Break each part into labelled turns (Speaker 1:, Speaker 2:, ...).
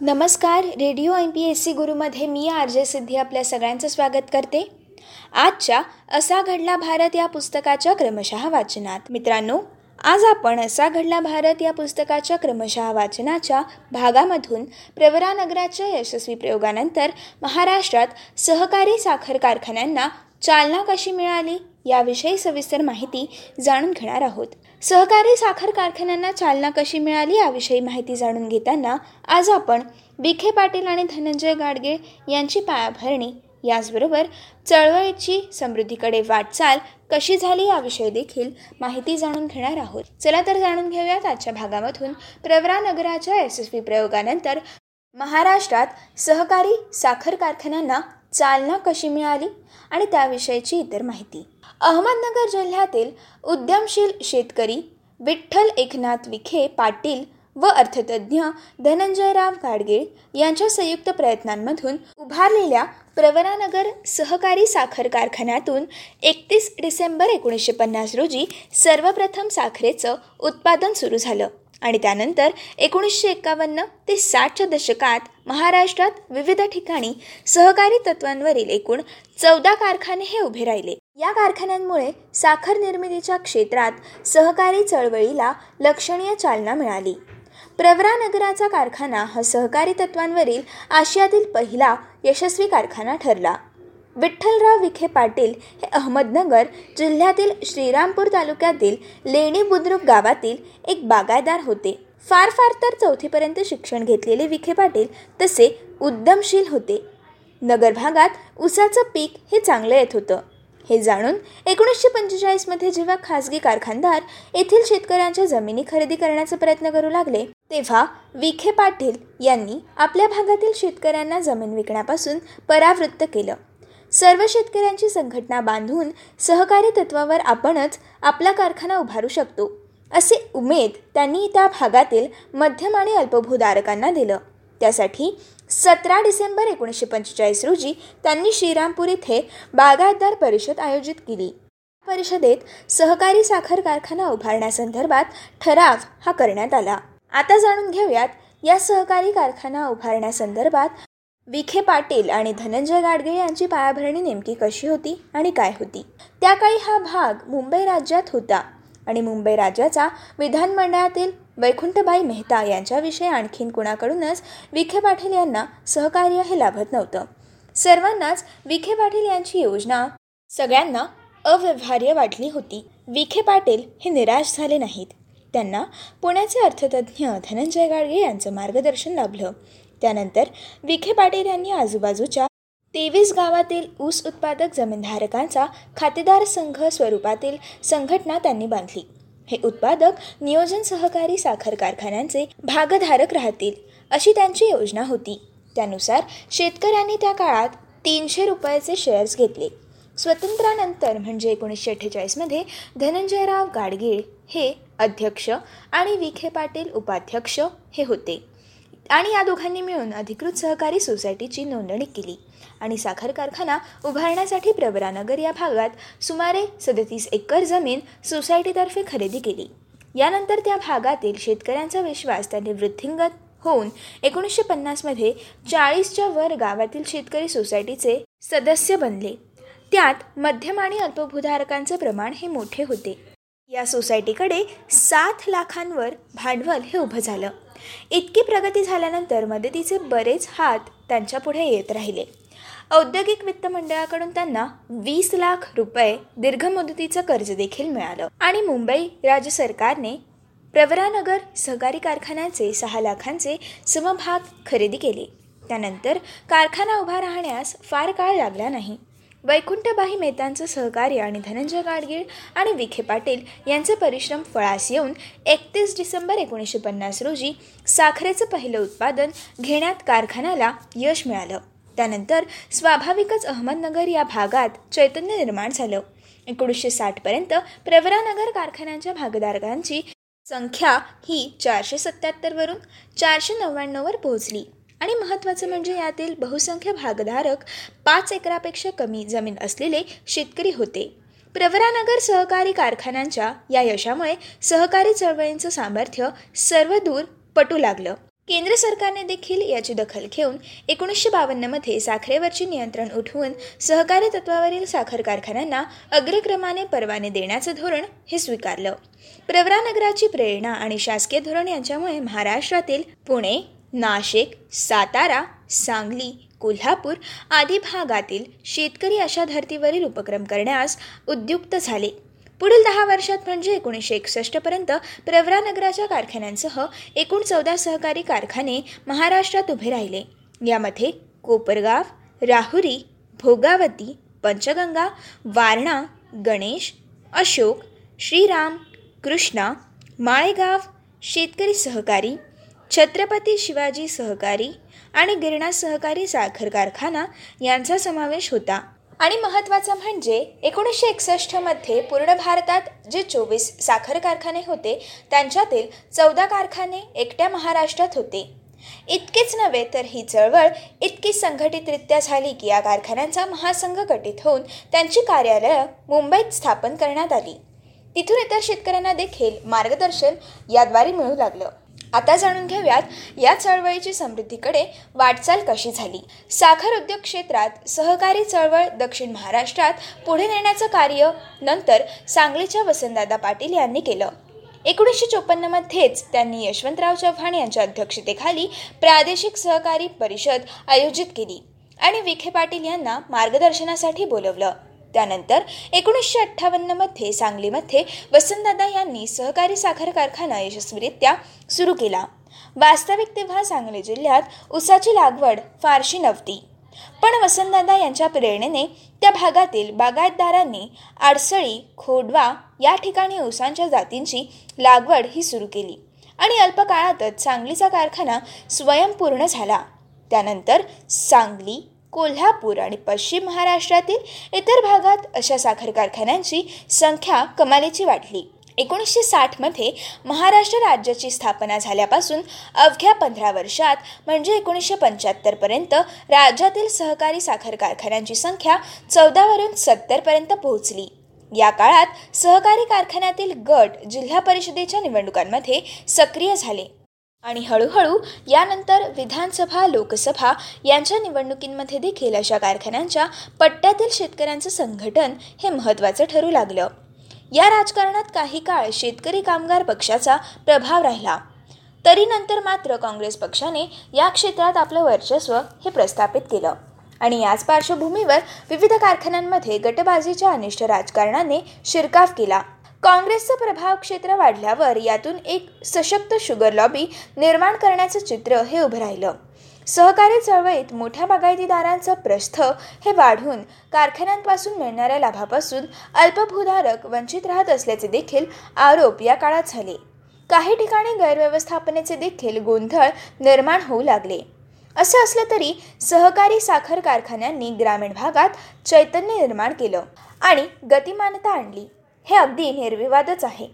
Speaker 1: नमस्कार radio M P S C गुरुमध्ये मी R J Siddhi आपल्या सगळ्यांचं स्वागत करते. आजच्या असा घडला भारत या पुस्तकाच्या क्रमशः वाचनात. मित्रांनो आज आपण असा घडला भारत या पुस्तकाच्या क्रमशः वाचनाच्या भागामधून प्रवरानगराच्या यशस्वी प्रयोगानंतर महाराष्ट्रात सहकारी साखर कारखान्यांना चालना कशी मिळाली याविषयी सविस्तर माहिती जाणून घेणार आहोत. सहकारी साखर कारखान्यांना चालना कशी मिळाली याविषयी माहिती जाणून घेताना आज आपण विखे पाटील आणि धनंजय गाडगे यांची पायाभरणी याचबरोबर चळवळीची समृद्धीकडे वाटचाल कशी झाली याविषयी देखील माहिती जाणून घेणार आहोत. चला तर जाणून घेऊयात आजच्या भागामधून. प्रवरा नगराच्या यशस्वी प्रयोगानंतर महाराष्ट्रात सहकारी साखर कारखान्यांना चालना कशी मिळाली आणि त्याविषयीची इतर माहिती. अहमदनगर जिल्ह्यातील उद्यमशील शेतकरी विठ्ठल एकनाथ विखे पाटील व अर्थतज्ञ धनंजयराव गाडगीळ यांच्या संयुक्त प्रयत्नांमधून उभारलेल्या प्रवरानगर सहकारी साखर कारखान्यातून एकतीस डिसेंबर एकोणीसशे पन्नास रोजी सर्वप्रथम साखरेचं उत्पादन सुरू झालं. आणि त्यानंतर एकोणीसशे एकावन्न ते साठच्या दशकात महाराष्ट्रात विविध ठिकाणी सहकारी तत्वांवरील एकूण चौदा कारखाने हे उभे राहिले. या कारखान्यांमुळे साखर निर्मितीच्या क्षेत्रात सहकारी चळवळीला लक्षणीय चालना मिळाली. प्रवरा नगराचा कारखाना हा सहकारी तत्वांवरील आशियातील पहिला यशस्वी कारखाना ठरला. विठ्ठलराव विखे पाटील हे अहमदनगर जिल्ह्यातील श्रीरामपूर तालुक्यातील लेणी बुद्रुक गावातील एक बागायदार होते. फार फार तर चौथीपर्यंत शिक्षण घेतलेले विखे पाटील तसे उद्यमशील होते. नगर भागात ऊसाचं पीक हे चांगलं येत होतं. हे जाणून एकोणीसशे पंचेचाळीसमध्ये जेव्हा खासगी कारखानदार येथील शेतकऱ्यांच्या जमिनी खरेदी करण्याचा प्रयत्न करू लागले तेव्हा विखे पाटील यांनी आपल्या भागातील शेतकऱ्यांना जमीन विकण्यापासून परावृत्त केलं. सर्व शेतकऱ्यांची संघटना बांधून सहकारी तत्वावर आपणच आपला कारखाना उभारू शकतो असे उमेद त्यांनी त्या भागातील मध्यम आणि अल्पभूधारकांना दिलं. त्यासाठी सतरा डिसेंबर एकोणीसशे पंचेचाळीस रोजी त्यांनी श्रीरामपूर इथे बागायतदार परिषद आयोजित केली. परिषदेत सहकारी साखर कारखाना उभारण्यासंदर्भात ठराव हा करण्यात आला. आता जाणून घेऊयात या सहकारी कारखाना उभारण्यासंदर्भात विखे पाटील आणि धनंजय गाडगे यांची पायाभरणी नेमकी कशी होती आणि काय होती? त्या काळी हा भाग मुंबई राज्यात होता आणि मुंबई राज्याचा विधानमंडळातील वैकुंठबाई मेहता यांच्याविषयी आणखीन कुणाकडूनच विखे पाटील यांना सहकार्य हे लाभत नव्हतं. सर्वांनाच विखे पाटील यांची योजना सगळ्यांना अव्यवहार्य वाटली होती. विखे पाटील हे निराश झाले नाहीत. त्यांना पुण्याचे अर्थतज्ज्ञ धनंजय गाडगे यांचं मार्गदर्शन लाभलं. त्यानंतर विखे पाटील यांनी आजूबाजूच्या तेवीस गावातील ऊस उत्पादक जमीनधारकांचा खातेदार संघ स्वरूपातील संघटना त्यांनी बांधली. हे उत्पादक नियोजन सहकारी साखर कारखान्यांचे भागधारक राहतील अशी त्यांची योजना होती. त्यानुसार शेतकऱ्यांनी त्या काळात तीनशे रुपयाचे शेअर्स घेतले. स्वतंत्रानंतर म्हणजे एकोणीसशे अठ्ठेचाळीसमध्ये धनंजयराव गाडगीळ हे अध्यक्ष आणि विखे पाटील उपाध्यक्ष हे होते. आणि या दोघांनी मिळून अधिकृत सहकारी सोसायटीची नोंदणी केली आणि साखर कारखाना उभारण्यासाठी प्रवरानगर या भागात सुमारे सदतीस एकर जमीन सोसायटीतर्फे खरेदी केली. यानंतर त्या भागातील शेतकऱ्यांचा विश्वास त्यांनी वृद्धिंगत होऊन एकोणीसशे पन्नासमध्ये चाळीसच्या वर गावातील शेतकरी सोसायटीचे सदस्य बनले. त्यात मध्यम आणि अल्पभूधारकांचे प्रमाण हे मोठे होते. या सोसायटीकडे सात लाखांवर भांडवल हे उभं झालं. इतकी प्रगती झाल्यानंतर मदतीचे बरेच हात त्यांच्यापुढे येत राहिले. औद्योगिक वित्त मंडळाकडून त्यांना वीस लाख रुपये दीर्घ मुदतीचं कर्ज देखील मिळालं. आणि मुंबई राज्य सरकारने प्रवरानगर सहकारी कारखान्याचे सहा लाखांचे समभाग खरेदी केले. त्यानंतर कारखाना उभा राहण्यास फार काळ लागला नाही. वैकुंठबाई मेहतांचं सहकार्य आणि धनंजय गाडगीळ आणि विखे पाटील यांचे परिश्रम फळास येऊन एकतीस डिसेंबर एकोणीसशे पन्नास रोजी साखरेचं पहिलं उत्पादन घेण्यात कारखान्याला यश मिळालं. त्यानंतर स्वाभाविकच अहमदनगर या भागात चैतन्य निर्माण झालं. एकोणीसशे साठपर्यंत प्रवरानगर कारखान्यांच्या भागधारकांची संख्या ही चारशे सत्त्याहत्तरवरून चारशे नव्याण्णववर पोहोचली. आणि महत्त्वाचं म्हणजे यातील बहुसंख्य भागधारक पाच एकरापेक्षा कमी जमीन असलेले शेतकरी होते. प्रवरानगर सहकारी कारखान्यांच्या या यशामुळे सहकारी चळवळींचं सामर्थ्य सर्व दूर पटू लागलं. केंद्र सरकारने देखील याची दखल घेऊन एकोणीसशे बावन्नमध्ये साखरेवरचे नियंत्रण उठवून सहकारी तत्वावरील साखर कारखान्यांना अग्रक्रमाने परवाने देण्याचं धोरण हे स्वीकारलं. प्रवरानगराची प्रेरणा आणि शासकीय धोरण यांच्यामुळे महाराष्ट्रातील पुणे नाशिक सातारा सांगली कोल्हापूर आदी भागातील शेतकरी अशा धर्तीवरील उपक्रम करण्यास उद्युक्त झाले. पुढील दहा वर्षात म्हणजे एकोणीसशे एकसष्टपर्यंत प्रवरानगराच्या कारखान्यांसह एकूण चौदा सहकारी कारखाने महाराष्ट्रात उभे राहिले. यामध्ये कोपरगाव राहुरी भोगावती पंचगंगा वारणा गणेश अशोक श्रीराम कृष्णा माळेगाव शेतकरी सहकारी छत्रपती शिवाजी सहकारी आणि गिरणा सहकारी साखर कारखाना यांचा समावेश होता. आणि महत्त्वाचं म्हणजे एकोणीसशे एकसष्टमध्ये पूर्ण भारतात जे चोवीस साखर कारखाने होते त्यांच्यातील चौदा कारखाने एकट्या महाराष्ट्रात होते. इतकेच नव्हे तर ही चळवळ इतकी संघटितरित्या झाली की या कारखान्यांचा महासंघ गठीत होऊन त्यांची कार्यालयं मुंबईत स्थापन करण्यात आली. तिथून इतर शेतकऱ्यांना देखील मार्गदर्शन याद्वारे मिळू लागलं. आता जाणून घेऊयात या चळवळीची समृद्धीकडे वाटचाल कशी झाली. साखर उद्योग क्षेत्रात सहकारी चळवळ दक्षिण महाराष्ट्रात पुढे नेण्याचं कार्य नंतर सांगलीच्या वसंतदादा पाटील यांनी केलं. एकोणीसशे चोपन्नमध्येच त्यांनी यशवंतराव चव्हाण यांच्या अध्यक्षतेखाली प्रादेशिक सहकारी परिषद आयोजित केली आणि विखे पाटील यांना मार्गदर्शनासाठी बोलवलं. त्यानंतर एकोणीसशे अठ्ठावन्नमध्ये सांगलीमध्ये वसंतदादा यांनी सहकारी साखर कारखाना यशस्वीरित्या सुरू केला. वास्तविक तेव्हा सांगली जिल्ह्यात उसाची लागवड फारशी नव्हती. पण वसंतदादा यांच्या प्रेरणेने त्या भागातील बागायतदारांनी आडसळी खोडवा या ठिकाणी ऊसांच्या जातींची लागवड ही सुरू केली आणि अल्प काळातच सांगलीचा कारखाना स्वयंपूर्ण झाला. त्यानंतर सांगली कोल्हापूर आणि पश्चिम महाराष्ट्रातील इतर भागात अशा साखर कारखान्यांची संख्या कमालीची वाढली. एकोणीसशे साठमध्ये महाराष्ट्र राज्याची स्थापना झाल्यापासून अवघ्या पंधरा वर्षात म्हणजे एकोणीसशे पंच्याहत्तरपर्यंत राज्यातील सहकारी साखर कारखान्यांची संख्या चौदावरून सत्तरपर्यंत पोहोचली. या काळात सहकारी कारखान्यातील गट जिल्हा परिषदेच्या निवडणुकांमध्ये सक्रिय झाले. आणि हळूहळू यानंतर विधानसभा लोकसभा यांच्या निवडणुकींमध्ये देखील अशा कारखान्यांच्या पट्ट्यातील शेतकऱ्यांचं संघटन हे महत्त्वाचं ठरू लागलं. या राजकारणात काही काळ शेतकरी कामगार पक्षाचा प्रभाव राहिला. तरी नंतर मात्र काँग्रेस पक्षाने या क्षेत्रात आपलं वर्चस्व हे प्रस्थापित केलं. आणि याच पार्श्वभूमीवर विविध कारखान्यांमध्ये गटबाजीच्या अनिष्ट राजकारणाने शिरकाव केला. काँग्रेसचं प्रभाव क्षेत्र वाढल्यावर यातून एक सशक्त शुगर लॉबी निर्माण करण्याचं चित्र हे उभं राहिलं. सहकारी चळवळीत मोठ्या बागायतीदारांचं प्रस्थ हे वाढून कारखान्यांपासून मिळणाऱ्या लाभापासून अल्पभूधारक वंचित राहत असल्याचे देखील आरोप या काळात झाले. काही ठिकाणी गैरव्यवस्थापनेचे देखील गोंधळ निर्माण होऊ लागले. असं असलं तरी सहकारी साखर कारखान्यांनी ग्रामीण भागात चैतन्य निर्माण केलं आणि गतिमानता आणली. हे अगदी निर्विवादच आहे.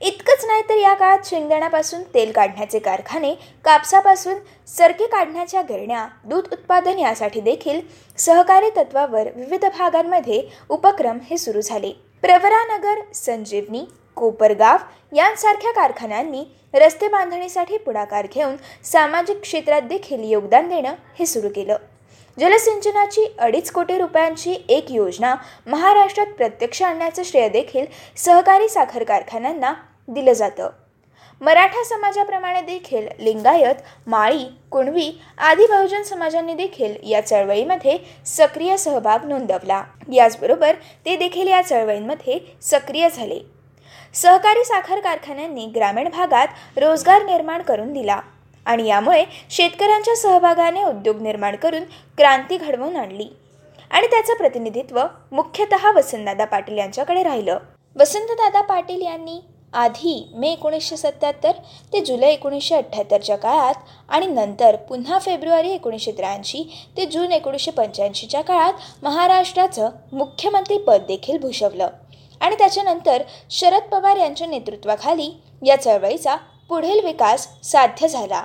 Speaker 1: इतकंच नाही तर या काळात शेंगदाण्यापासून तेल काढण्याचे कारखाने कापसापासून सरके काढण्याच्या गिरण्या दूध उत्पादन यासाठी देखील सहकारी तत्वावर विविध भागांमध्ये उपक्रम हे सुरू झाले. प्रवरानगर संजीवनी कोपरगाव यांसारख्या कारखान्यांनी रस्ते बांधणीसाठी पुढाकार घेऊन सामाजिक क्षेत्रात देखील योगदान देणं हे सुरू केलं. जलसिंचनाची अडीच कोटी रुपयांची एक योजना महाराष्ट्रात प्रत्यक्ष आणण्याचं श्रेय देखील सहकारी साखर कारखान्यांना दिलं जातं. मराठा समाजाप्रमाणे देखील लिंगायत माळी कुणवी आदी बहुजन समाजांनी देखील या चळवळीमध्ये सक्रिय सहभाग नोंदवला. याचबरोबर ते देखील या चळवळींमध्ये सक्रिय झाले. सहकारी साखर कारखान्यांनी ग्रामीण भागात रोजगार निर्माण करून दिला. आणि यामुळे शेतकऱ्यांच्या सहभागाने उद्योग निर्माण करून क्रांती घडवून आणली. आणि त्याचं प्रतिनिधित्व मुख्यतः वसंतदादा पाटील यांच्याकडे राहिलं. वसंतदादा पाटील यांनी आधी मे एकोणीसशे सत्याहत्तर ते जुलै एकोणीसशे अठ्ठ्याहत्तरच्या काळात आणि नंतर पुन्हा फेब्रुवारी एकोणीसशे त्र्याऐंशी ते जून एकोणीसशे पंच्याऐंशीच्या काळात महाराष्ट्राचं मुख्यमंत्रीपद देखील भूषवलं. आणि त्याच्यानंतर शरद पवार यांच्या नेतृत्वाखाली या चळवळीचा पुढील विकास साध्य झाला.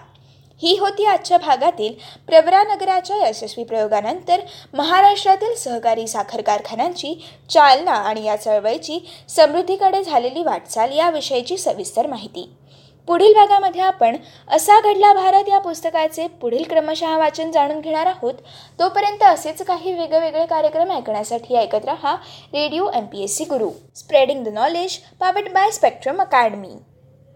Speaker 1: ही होती आजच्या भागातील प्रवरानगराच्या यशस्वी प्रयोगानंतर महाराष्ट्रातील सहकारी साखर कारखान्यांची चालना आणि या चळवळीची समृद्धीकडे झालेली वाटचाल याविषयीची सविस्तर माहिती. पुढील भागामध्ये आपण असा घडला भारत या पुस्तकाचे पुढील क्रमशः वाचन जाणून घेणार आहोत. तोपर्यंत असेच काही वेगवेगळे कार्यक्रम ऐकण्यासाठी ऐकत रहा radio M P S C Guru. Spreading the knowledge powered by Spectrum Academy.